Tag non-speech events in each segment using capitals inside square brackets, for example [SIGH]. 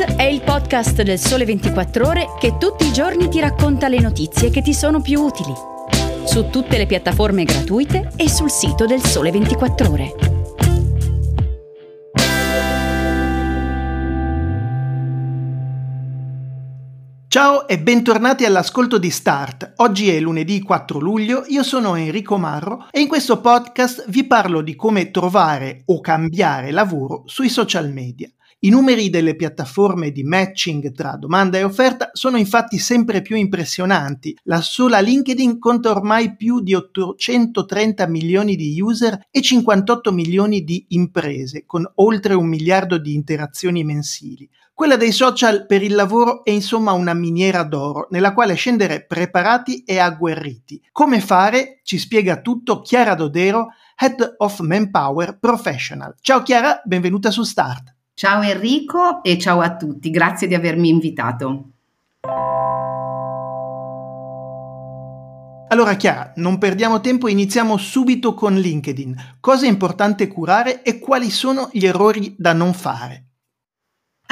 È il podcast del Sole 24 Ore che tutti i giorni ti racconta le notizie che ti sono più utili. Su tutte le piattaforme gratuite e sul sito del Sole 24 Ore. Ciao e bentornati all'ascolto di Start. Oggi è lunedì 4 luglio, io sono Enrico Marro e in questo podcast vi parlo di come trovare o cambiare lavoro sui social media. I numeri delle piattaforme di matching tra domanda e offerta sono infatti sempre più impressionanti. La sola LinkedIn conta ormai più di 830 milioni di user e 58 milioni di imprese, con oltre un miliardo di interazioni mensili. Quella dei social per il lavoro è insomma una miniera d'oro nella quale scendere preparati e agguerriti. Come fare? Ci spiega tutto Chiara Dodero, Head of Manpower Professional. Ciao Chiara, benvenuta su Start. Ciao Enrico e ciao a tutti, grazie di avermi invitato. Allora Chiara, non perdiamo tempo, iniziamo subito con LinkedIn. Cosa è importante curare e quali sono gli errori da non fare?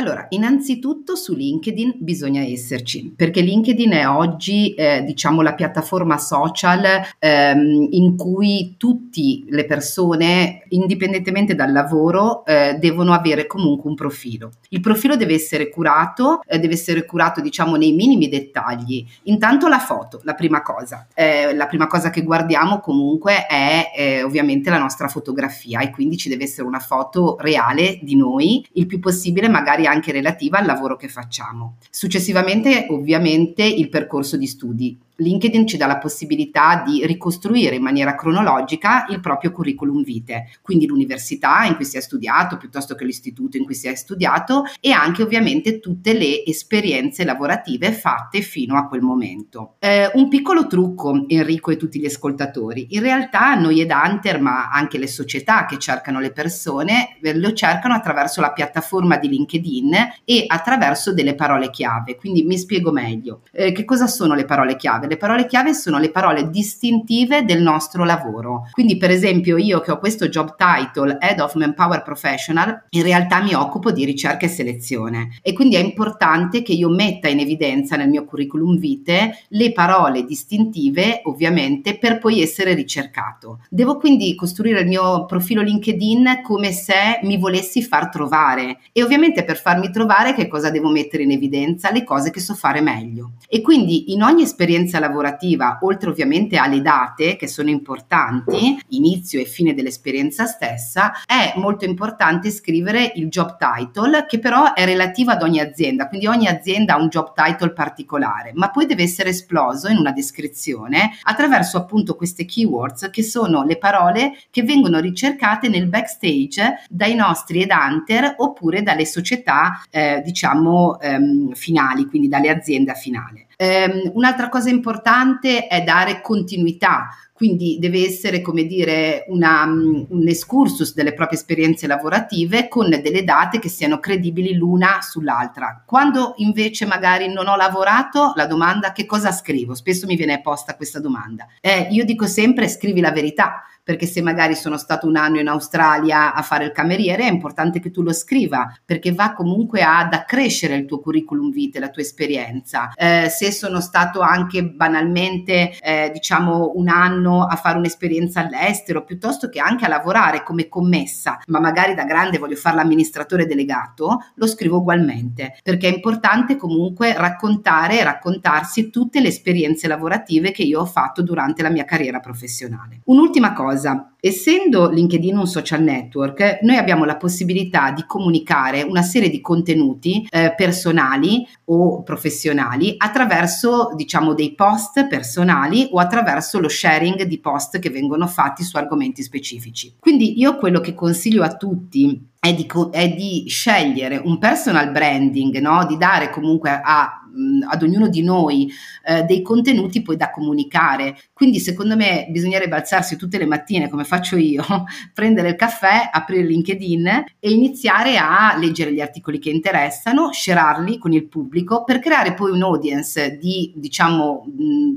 Allora, innanzitutto su LinkedIn bisogna esserci, perché LinkedIn è oggi, eh, diciamo, la piattaforma social ehm, in cui tutte le persone, indipendentemente dal lavoro, eh, devono avere comunque un profilo. Il profilo deve essere curato, eh, deve essere curato, diciamo, nei minimi dettagli. Intanto la foto, la prima cosa. Eh, la prima cosa che guardiamo comunque è eh, ovviamente la nostra fotografia e quindi ci deve essere una foto reale di noi, il più possibile magari anche relativa al lavoro che facciamo. Successivamente ovviamente il percorso di studi. LinkedIn ci dà la possibilità di ricostruire in maniera cronologica il proprio curriculum vitae, quindi l'università in cui si è studiato piuttosto che l'istituto in cui si è studiato e anche ovviamente tutte le esperienze lavorative fatte fino a quel momento. Eh, un piccolo trucco, Enrico e tutti gli ascoltatori, in realtà noi ed Hunter, ma anche le società che cercano le persone, eh, lo cercano attraverso la piattaforma di LinkedIn e attraverso delle parole chiave. Quindi mi spiego meglio. Eh, che cosa sono le parole chiave? Le parole chiave sono le parole distintive del nostro lavoro. Quindi, per esempio, io che ho questo job title Head of Manpower Professional, in realtà mi occupo di ricerca e selezione e quindi è importante che io metta in evidenza nel mio curriculum vitae le parole distintive, ovviamente, per poi essere ricercato. Devo quindi costruire il mio profilo LinkedIn come se mi volessi far trovare e ovviamente per farmi trovare che cosa devo mettere in evidenza? Le cose che so fare meglio. E quindi in ogni esperienza lavorativa, oltre ovviamente alle date che sono importanti, inizio e fine dell'esperienza stessa, è molto importante scrivere il job title che però è relativo ad ogni azienda, quindi ogni azienda ha un job title particolare, ma poi deve essere esploso in una descrizione attraverso appunto queste keywords che sono le parole che vengono ricercate nel backstage dai nostri headhunter oppure dalle società eh, diciamo ehm, finali, quindi dalle aziende a finale. Um, un'altra cosa importante è dare continuità, quindi deve essere come dire una, un excursus delle proprie esperienze lavorative con delle date che siano credibili l'una sull'altra. Quando invece magari non ho lavorato, la domanda che cosa scrivo? Spesso mi viene posta questa domanda. Eh, io dico sempre scrivi la verità perché se magari sono stato un anno in Australia a fare il cameriere è importante che tu lo scriva perché va comunque ad accrescere il tuo curriculum vitae, la tua esperienza. Eh, se sono stato anche banalmente eh, diciamo un anno a fare un'esperienza all'estero piuttosto che anche a lavorare come commessa, ma magari da grande voglio fare l'amministratore delegato, lo scrivo ugualmente perché è importante comunque raccontare e raccontarsi tutte le esperienze lavorative che io ho fatto durante la mia carriera professionale. Un'ultima cosa. Essendo LinkedIn un social network, noi abbiamo la possibilità di comunicare una serie di contenuti eh, personali o professionali attraverso, diciamo, dei post personali o attraverso lo sharing di post che vengono fatti su argomenti specifici. Quindi io quello che consiglio a tutti è di, è di, scegliere un personal branding, no? di dare comunque a ad ognuno di noi eh, dei contenuti poi da comunicare. Quindi secondo me bisognerebbe alzarsi tutte le mattine come faccio io, [LAUGHS] prendere il caffè, aprire LinkedIn e iniziare a leggere gli articoli che interessano, scerarli con il pubblico per creare poi un audience di diciamo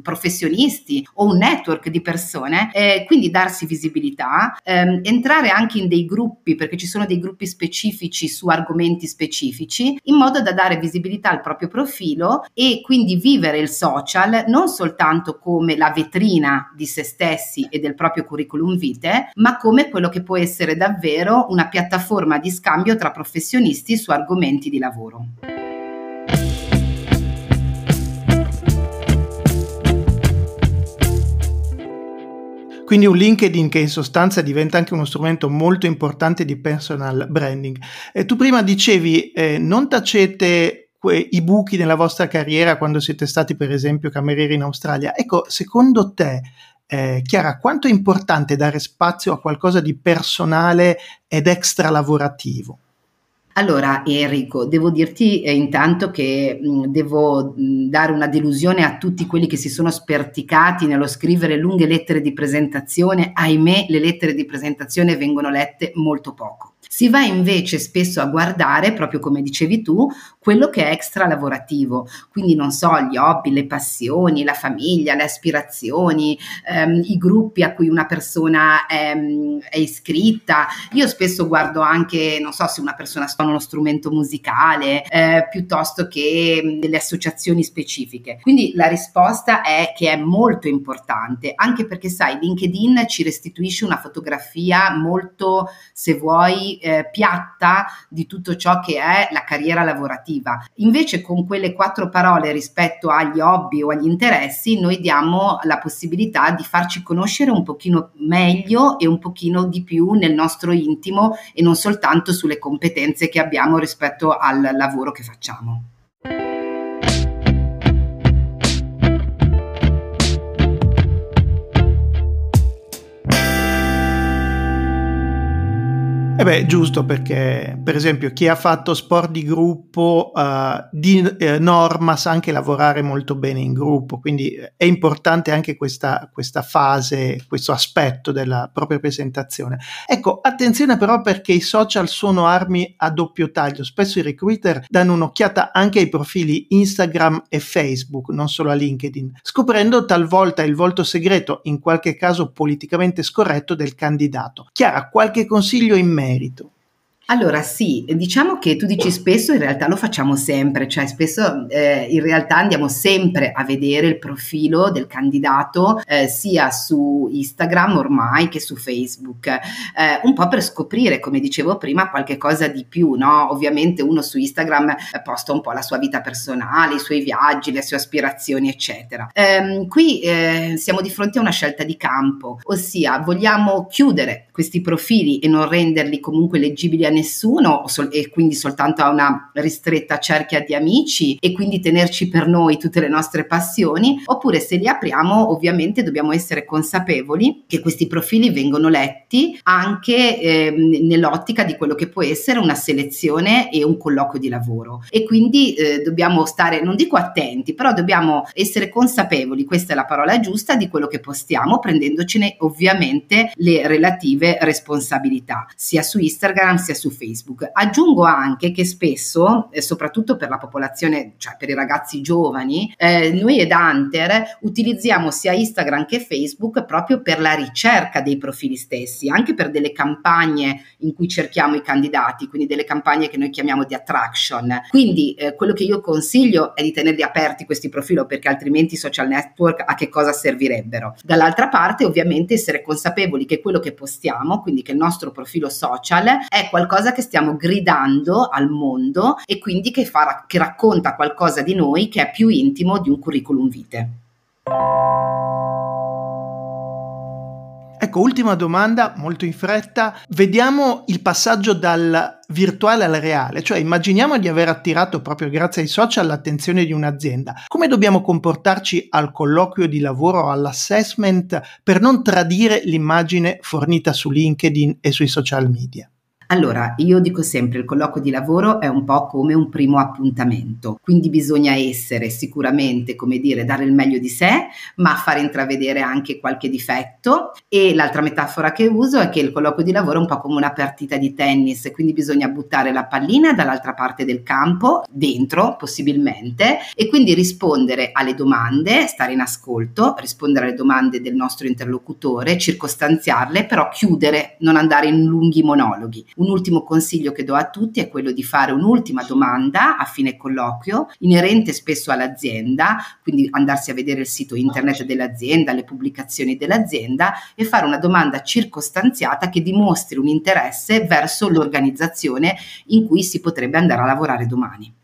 professionisti o un network di persone, eh, quindi darsi visibilità, ehm, entrare anche in dei gruppi perché ci sono dei gruppi specifici su argomenti specifici in modo da dare visibilità al proprio profilo e quindi vivere il social non soltanto come la vetrina di se stessi e del proprio curriculum vitae, ma come quello che può essere davvero una piattaforma di scambio tra professionisti su argomenti di lavoro. Quindi un LinkedIn che in sostanza diventa anche uno strumento molto importante di personal branding. E tu prima dicevi eh, non tacete que- i buchi nella vostra carriera quando siete stati per esempio camerieri in Australia. Ecco, secondo te, eh, Chiara, quanto è importante dare spazio a qualcosa di personale ed extra lavorativo? Allora Enrico, devo dirti eh, intanto che mh, devo mh, dare una delusione a tutti quelli che si sono sperticati nello scrivere lunghe lettere di presentazione. Ahimè, le lettere di presentazione vengono lette molto poco. Si va invece spesso a guardare, proprio come dicevi tu, quello che è extra lavorativo, quindi non so, gli hobby, le passioni, la famiglia, le aspirazioni, ehm, i gruppi a cui una persona è, è, iscritta. Io spesso guardo anche, non so, se una persona suona uno strumento musicale, eh, piuttosto che delle associazioni specifiche. Quindi la risposta è che è molto importante, anche perché sai, LinkedIn ci restituisce una fotografia molto, se vuoi, eh, piatta di tutto ciò che è la carriera lavorativa. Invece con quelle quattro parole rispetto agli hobby o agli interessi, noi diamo la possibilità di farci conoscere un pochino meglio e un pochino di più nel nostro intimo e non soltanto sulle competenze che abbiamo rispetto al lavoro che facciamo. Eh beh, giusto perché, per esempio, chi ha fatto sport di gruppo uh, di eh, norma sa anche lavorare molto bene in gruppo, quindi è importante anche questa, questa fase, questo aspetto della propria presentazione. Ecco, attenzione però perché i social sono armi a doppio taglio, spesso i recruiter danno un'occhiata anche ai profili Instagram e Facebook, non solo a LinkedIn, scoprendo talvolta il volto segreto, in qualche caso politicamente scorretto, del candidato. Chiara, qualche consiglio in merito? mérito. Allora sì, diciamo che tu dici spesso, in realtà lo facciamo sempre, cioè spesso eh, in realtà andiamo sempre a vedere il profilo del candidato eh, sia su Instagram ormai che su Facebook, eh, un po' per scoprire, come dicevo prima, qualche cosa di più, no? Ovviamente uno su Instagram eh, posta un po' la sua vita personale, i suoi viaggi, le sue aspirazioni, eccetera. Ehm, qui eh, siamo di fronte a una scelta di campo, ossia vogliamo chiudere questi profili e non renderli comunque leggibili a nessuno nessuno e quindi soltanto a una ristretta cerchia di amici e quindi tenerci per noi tutte le nostre passioni, oppure se li apriamo ovviamente dobbiamo essere consapevoli che questi profili vengono letti anche eh, nell'ottica di quello che può essere una selezione e un colloquio di lavoro. E quindi eh, dobbiamo stare, non dico attenti, però dobbiamo essere consapevoli, questa è la parola giusta, di quello che postiamo prendendocene ovviamente le relative responsabilità sia su Instagram sia su Facebook. Aggiungo anche che spesso, eh, soprattutto per la popolazione, cioè per i ragazzi giovani, eh, noi ed Hunter utilizziamo sia Instagram che Facebook proprio per la ricerca dei profili stessi, anche per delle campagne in cui cerchiamo i candidati, quindi delle campagne che noi chiamiamo di attraction. Quindi eh, quello che io consiglio è di tenerli aperti questi profili perché altrimenti i social network a che cosa servirebbero. Dall'altra parte ovviamente essere consapevoli che quello che postiamo, quindi che il nostro profilo social è qualcosa qualcosa che stiamo gridando al mondo e quindi che, fa, che racconta qualcosa di noi che è più intimo di un curriculum vitae. Ecco, ultima domanda, molto in fretta. Vediamo il passaggio dal virtuale al reale, cioè immaginiamo di aver attirato proprio grazie ai social l'attenzione di un'azienda. Come dobbiamo comportarci al colloquio di lavoro o all'assessment per non tradire l'immagine fornita su LinkedIn e sui social media? Allora, io dico sempre il colloquio di lavoro è un po' come un primo appuntamento, quindi bisogna essere sicuramente, come dire, dare il meglio di sé, ma far intravedere anche qualche difetto e l'altra metafora che uso è che il colloquio di lavoro è un po' come una partita di tennis, quindi bisogna buttare la pallina dall'altra parte del campo, dentro possibilmente, e quindi rispondere alle domande, stare in ascolto, rispondere alle domande del nostro interlocutore, circostanziarle, però chiudere, non andare in lunghi monologhi. Un ultimo consiglio che do a tutti è quello di fare un'ultima domanda a fine colloquio, inerente spesso all'azienda, quindi andarsi a vedere il sito internet dell'azienda, le pubblicazioni dell'azienda e fare una domanda circostanziata che dimostri un interesse verso l'organizzazione in cui si potrebbe andare a lavorare domani.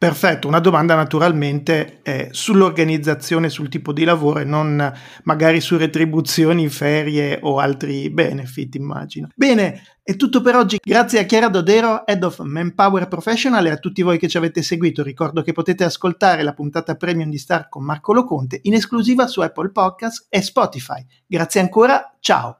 Perfetto, una domanda naturalmente è sull'organizzazione, sul tipo di lavoro e non magari su retribuzioni, ferie o altri benefit, immagino. Bene, è tutto per oggi. Grazie a Chiara Dodero, Head of Manpower Professional e a tutti voi che ci avete seguito. Ricordo che potete ascoltare la puntata premium di Star con Marco Loconte in esclusiva su Apple Podcast e Spotify. Grazie ancora, ciao!